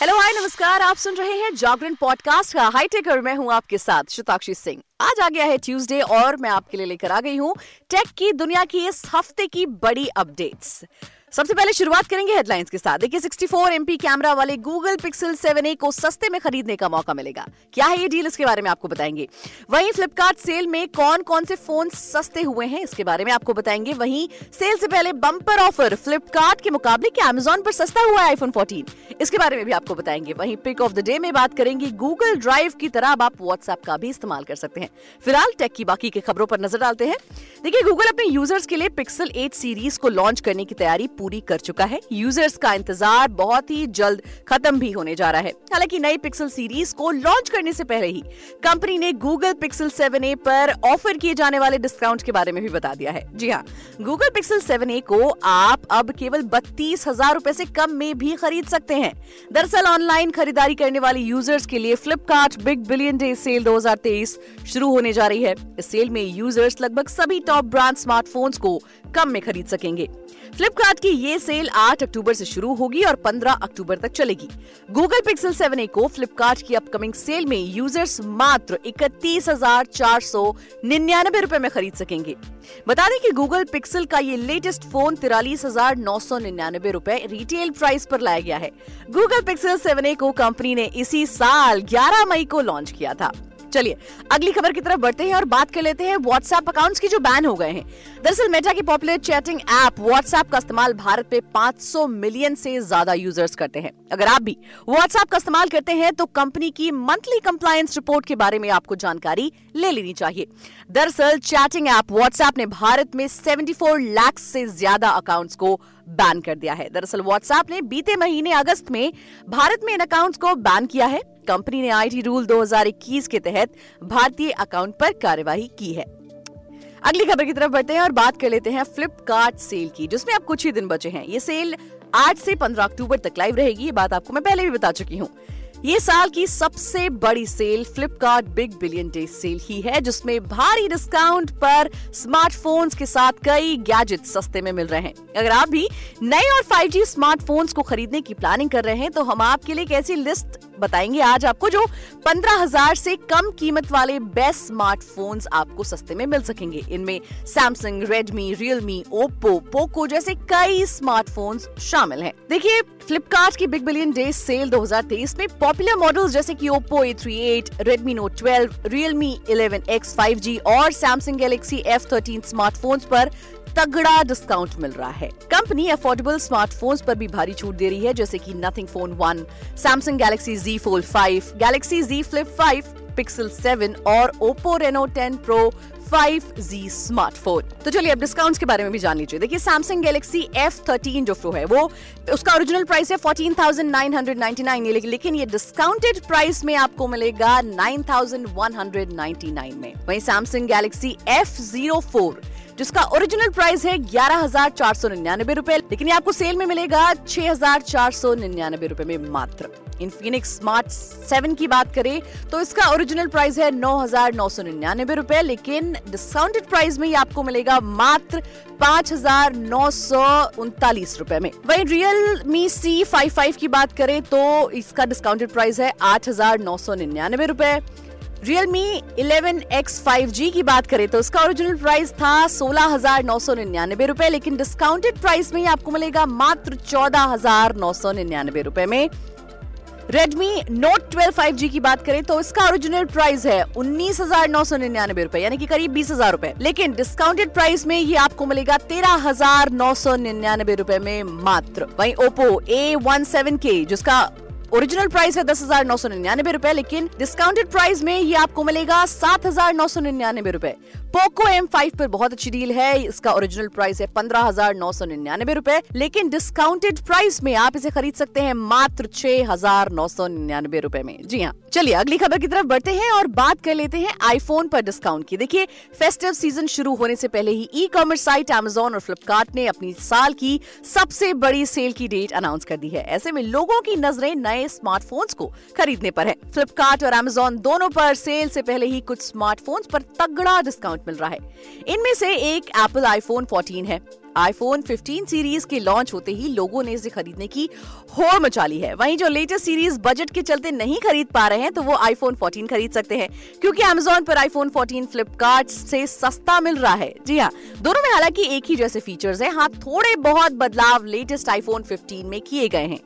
Hello hi नमस्कार, आप सुन रहे हैं जागरण पॉडकास्ट का हाईटेक और मैं हूँ आपके साथ शताक्षी सिंह। आज आ गया है ट्यूसडे और मैं आपके लिए लेकर आ गई हूँ टेक की दुनिया की इस हफ़्ते की बड़ी अपडेट्स सबसे पहले शुरुआत करेंगे हेडलाइंस के साथ। देखिए 64 एमपी कैमरा वाले गूगल पिक्सल 7a को सस्ते में खरीदने का मौका मिलेगा। क्या है ये डील इसके बारे में आपको बताएँगे। वहीं फ्लिपकार्ट सेल में कौन कौन से फ़ोन सस्ते हुए हैं, इसके बारे में आपको बताएँगे। वहीं सेल से पहले बम्पर ऑफ़र फ्लिपकार्ट के मुकाबले क्या अमेजोन पर सस्ता हुआ है आईफोन 14 इसके बारे में भी आपको बताएँगे। वहीं पिक ऑफ़ द डे में बात करेंगे। गूगल ड्राइव की तरह अब आप व्हाट्सएप का भी इस्तेमाल कर सकते हैं। फ़िलहाल टेक की बाकी की खबरों पर नज़र डालते हैं। देखिए गूगल अपने यूज़र्स के लिए पिक्सल 8 सीरीज़ को लॉन्च करने की तैयारी पूरी कर चुका है। यूज़र्स का इंतज़ार बहुत ही जल्द खत्म भी होने जा रहा है। हालाँकि नई पिक्सल सीरीज़ को लॉन्च करने से पहले ही कंपनी ने गूगल पिक्सल 7a पर ऑफ़र किए जाने वाले डिस्काउंट के बारे में भी बता दिया है। जी हाँ गूगल पिक्सल 7a को आप अब केवल बत्तीस हज़ार रूपए से कम में भी खरीद सकते हैं। दरअसल ऑनलाइन खरीदारी करने वाले यूज़र्स के लिए Flipkart big billion day sale 2023 शुरू होने जा रही है। इस सेल में यूज़र्स लगभग सभी टॉप ब्रांड स्मार्टफोन्स को कम में खरीद सकेंगे। फ्लिपकार्ट की ये सेल 8 अक्टूबर से शुरू होगी और 15 अक्टूबर तक चलेगी। गूगल पिक्सल 7a को फ्लिपकार्ट की अपकमिंग सेल में यूज़र्स मात्र इकतीस हज़ार चार सौ निन्यानबे रूपए में खरीद सकेंगे। बता दें कि गूगल पिक्सल का ये लेटेस्ट फ़ोन तिरालीस हज़ार नौ सौ निन्यानबे रूपए रिटेल प्राइस पर लाया गया है। गूगल पिक्सल 7a को कंपनी ने इसी साल 11 मई को लॉन्च किया था। चलिए, अगली खबर की तरफ़ बढ़ते हैं और बात कर लेते हैं व्हाट्सएप अकाउंट्स की जो बैन हो गए हैं। दरअसल मेटा की पॉपुलर चैटिंग ऐप व्हाट्सएप का इस्तेमाल भारत में 500 मिलियन से ज़्यादा यूज़र्स करते हैं। अगर आप भी व्हाट्सएप का इस्तेमाल करते हैं तो कंपनी की मंथली कंप्लायंस रिपोर्ट के बारे में आपको जानकारी ले लेनी चाहिए। दरअसल चैटिंग ऐप व्हाट्सएप ने भारत में 74 लाख से ज़्यादा अकाउंट्स को बैन कर दिया है। दरअसल व्हाट्सएप ने बीते महीने अगस्त में भारत में इन अकाउंट्स को बैन किया है। कंपनी ने आईटी रूल 2021 के तहत भारतीय अकाउंट पर कार्यवाही की है। अगली खबर की तरफ़ बढ़ते हैं और बात कर लेते हैं फ्लिपकार्ट सेल की, जिसमें अब कुछ ही दिन बचे हैं। ये सेल 8 से 15 अक्टूबर तक लाइव रहेगी, ये बात आपको मैं पहले भी बता चुकी हूँ। ये साल की सबसे बड़ी sale Flipkart big billion day sale ही है, जिसमें भारी डिस्काउंट पर स्मार्टफोन्स के साथ कई गैजेट सस्ते में मिल रहे हैं। अगर आप भी नए और 5G स्मार्टफोन्स को खरीदने की प्लानिंग कर रहे हैं तो हम आपके लिए एक ऐसी लिस्ट बताएँगे आज आपको जो पंद्रह हज़ार से कम कीमत वाले बेस्ट स्मार्टफोन्स आपको सस्ते में मिल सकेंगे। इनमें Samsung Redmi Realme Oppo Poco जैसे कई स्मार्टफोन्स शामिल हैं। देखिए फ्लिपकार्ट की बिग बिलियन डे सेल 2023 में पॉपुलर मॉडल्स जैसे कि Oppo A38, Redmi Note 12, Realme 11X 5G और Samsung Galaxy F thirteen smartphones पर तगड़ा डिस्काउंट मिल रहा है। कंपनी अफोर्डेबल स्मार्टफोन्स पर भी भारी छूट दे रही है, जैसे कि Nothing phone one Samsung Galaxy Z Fold five Galaxy Z Flip five Pixel seven और Oppo Reno 10 Pro 5Z smartphone तो चलिए अब डिस्काउंट्स के बारे में भी जान लीजिए। देखिए सैमसंग गैलेक्सी F13 जो प्रो है वो उसका ओरिजिनल प्राइस है 14,999 लेकिन ये डिस्काउंटेड प्राइस में आपको मिलेगा 9,199 में। वहीं सैमसंग गैलेक्सी F04 जिसका ओरिजिनल प्राइस है ग्यारह हज़ार चार सौ निन्यानबे रूपए लेकिन ये आपको सेल में मिलेगा छह हज़ार चार सौ निन्यानबे रूपए में मात्र। इन्फिनिक्स स्मार्ट सेवन की बात करें तो इसका ओरिजिनल प्राइस है नौ हज़ार नौ सौ निन्यानबे रूपए, लेकिन डिस्काउंटेड प्राइस में ये आपको मिलेगा मात्र पाँच हज़ार नौ सौ उनतालीस रूपए में। वही Realme C five five की बात करें तो इसका डिस्काउंटेड प्राइस है आठ हज़ार नौ सौ निन्यानबे रूपए। Realme 11X 5G की बात करें तो उसका ओरिजिनल प्राइस था सोलह हज़ार नौ सौ निन्यानबे रूपए, लेकिन डिस्काउंटेड प्राइस में ही आपको मिलेगा मात्र चौदह हज़ार नौ सौ निन्यानबे रूपए में। Redmi Note 12 5G की बात करें तो इसका ओरिजिनल प्राइस है उन्नीस हज़ार नौ सौ निन्यानबे रूपए, यानी कि करीब बीस हज़ार रूपए। लेकिन डिस्काउंटेड प्राइस में ये आपको मिलेगा तेरह हज़ार नौ सौ निन्यानबे रूपए में मात्र। वहीं Oppo A17K जिसका ओरिजिनल प्राइस है दस हज़ार नौ सौ निन्यानबे रूपए, लेकिन डिस्काउंटेड प्राइस में ये आपको मिलेगा सात हज़ार नौ सौ निन्यानबे रूपए। पोको एम फाइव पर बहुत अच्छी डील है, इसका ओरिजिनल प्राइस है पंद्रह हज़ार नौ सौ निन्यानबे रूपए, लेकिन डिस्काउंटेड प्राइस में आप इसे खरीद सकते हैं मात्र छह हज़ार नौ सौ निन्यानबे रूपए में। जी हाँ चलिए अगली खबर की तरफ़ बढ़ते हैं और बात कर लेते हैं आईफोन पर डिस्काउंट की। देखिए फेस्टिव सीज़न शुरू होने से पहले ही ई कॉमर्स साइट एमेजोन और फ्लिपकार्ट ने अपनी साल की सबसे बड़ी सेल की डेट अनाउंस कर दी है। ऐसे में लोगों की नज़रें नए नए स्मार्टफोन्स को खरीदने पर है। फ्लिपकार्ट और अमेजोन दोनों पर सेल से पहले ही कुछ स्मार्टफोन्स पर तगड़ा डिस्काउंट मिल रहा है। इनमें से एक एप्पल आईफोन 14 है। आईफोन 15 सीरीज़ के लॉन्च होते ही लोगों ने इसे खरीदने की होड़ मचा ली है। वहीं जो लेटेस्ट सीरीज़ बजट के चलते नहीं खरीद पा रहे हैं तो वो आईफोन 14 खरीद सकते हैं। क्योंकि अमेजोन पर आईफोन 14 फ्लिपकार्ट से सस्ता मिल रहा है। जी हाँ दोनों में हालाँकि एक ही जैसे फीचर्स हैं। हाँ थोड़े बहुत बदलाव लेटेस्ट आईफोन 15 में किए गए हैं।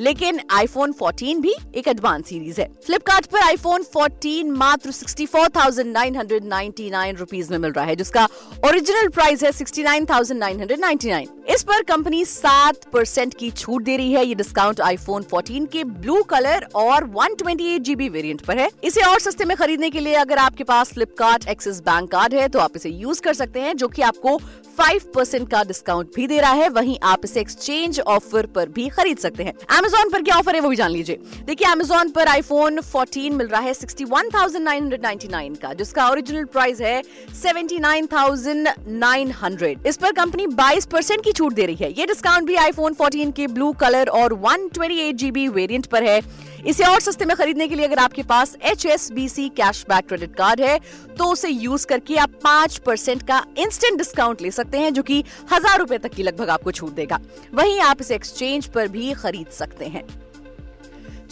लेकिन आईफोन 14 भी एक एडवांस सीरीज़ है। फ्लिपकार्ट पर आईफोन 14 मात्र 64,999 रुपीस में मिल रहा है जिसका ओरिजिनल प्राइस है 69,999 इस पर कंपनी 7 परसेंट की छूट दे रही है। ये डिस्काउंट आईफोन 14 के ब्लू कलर और 128 जीबी वेरिएंट पर है। इसे और सस्ते में खरीदने के लिए अगर आपके पास फ्लिपकार्ट एक्सिस बैंक कार्ड है तो आप इसे यूज़ कर सकते हैं जो की आपको 5 परसेंट का डिस्काउंट भी दे रहा है। वहीं आप इसे एक्सचेंज ऑफ़र पर भी खरीद सकते हैं। अमेजोन पर क्या ऑफ़र है वो भी जान लीजिए। देखिए अमेजोन पर आईफोन 14 मिल रहा है 61,999 का जिसका ओरिजिनल प्राइस है 79,900 इस पर कंपनी 22 परसेंट की छूट दे रही है। ये डिस्काउंट भी आईफोन 14 के ब्लू कलर और 128 जीबी वेरिएंट पर है। इसे और सस्ते में खरीदने के लिए अगर आपके पास H S B C cash back credit card है तो उसे यूज़ करके आप पाँच परसेंट का इंस्टेंट डिस्काउंट ले सकते हैं, जो कि हज़ार रुपए तक की लगभग आपको छूट देगा। वहीं आप इसे एक्सचेंज पर भी खरीद सकते हैं।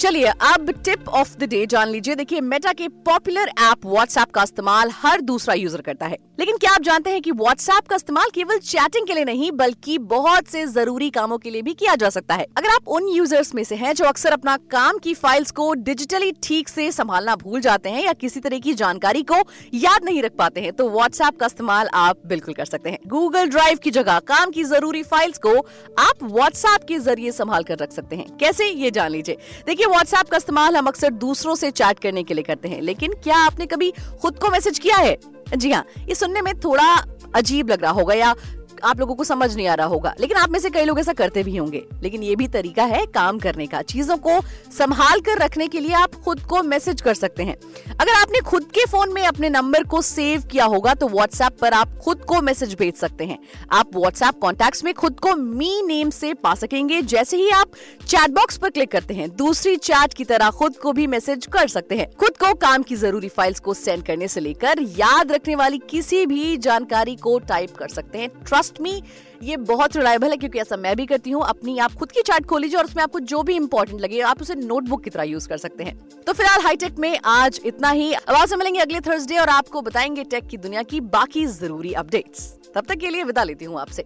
चलिए, अब टिप ऑफ़ द डे जान लीजिए। देखिए मेटा के पॉपुलर ऐप व्हाट्सएप का इस्तेमाल हर दूसरा यूज़र करता है। लेकिन क्या आप जानते हैं कि व्हाट्सएप का इस्तेमाल केवल चैटिंग के लिए नहीं, बल्कि बहुत से ज़रूरी कामों के लिए भी किया जा सकता है। अगर आप उन यूज़र्स में से हैं जो अक्सर अपना काम की फाइल्स को डिजिटली ठीक से संभालना भूल जाते हैं या किसी तरह की जानकारी को याद नहीं रख पाते हैं तो व्हाट्सएप का इस्तेमाल आप बिल्कुल कर सकते हैं। गूगल ड्राइव की जगह काम की ज़रूरी फाइल्स को आप व्हाट्सएप के ज़रिए संभाल कर रख सकते हैं। कैसे? ये जान लीजिए। देखिए व्हाट्सएप का इस्तेमाल हम अक्सर दूसरों से चैट करने के लिए करते हैं। लेकिन क्या आपने कभी खुद को मैसेज किया है? जी हाँ ये सुनने में थोड़ा अजीब लग रहा होगा या आप लोगों को समझ नहीं आ रहा होगा। लेकिन आप में से कई लोग ऐसा करते भी होंगे। लेकिन ये भी तरीका है काम करने का। चीज़ों को संभाल कर रखने के लिए आप खुद को मैसेज कर सकते हैं। अगर आपने खुद के फ़ोन में अपने नंबर को सेव किया होगा तो व्हाट्सएप पर आप खुद को मैसेज भेज सकते हैं। आप व्हाट्सएप कॉन्टेक्ट में खुद को मी नेम से पा सकेंगे। जैसे ही आप चैट बॉक्स पर क्लिक करते हैं, दूसरी चैट की तरह खुद को भी मैसेज कर सकते हैं। खुद को काम की ज़रूरी फाइल्स को सेंड करने से लेकर याद रखने वाली किसी भी जानकारी को टाइप कर सकते हैं। ट्रस्ट ट्रस्ट मी ये बहुत रिलायबल है क्योंकि ऐसा मैं भी करती हूँ। अपनी आप खुद की चार्ट खोल लीजिए और उसमें आपको जो भी इंपॉर्टेंट लगे, आप उसे नोटबुक की तरह यूज़ कर सकते हैं। तो फ़िलहाल हाईटेक में आज इतना ही। अब आपसे मिलेंगे अगले थर्सडे और आपको बताएँगे टेक की दुनिया की बाकी ज़रूरी अपडेट्स तब तक के लिए विदा लेती हूँ आपसे।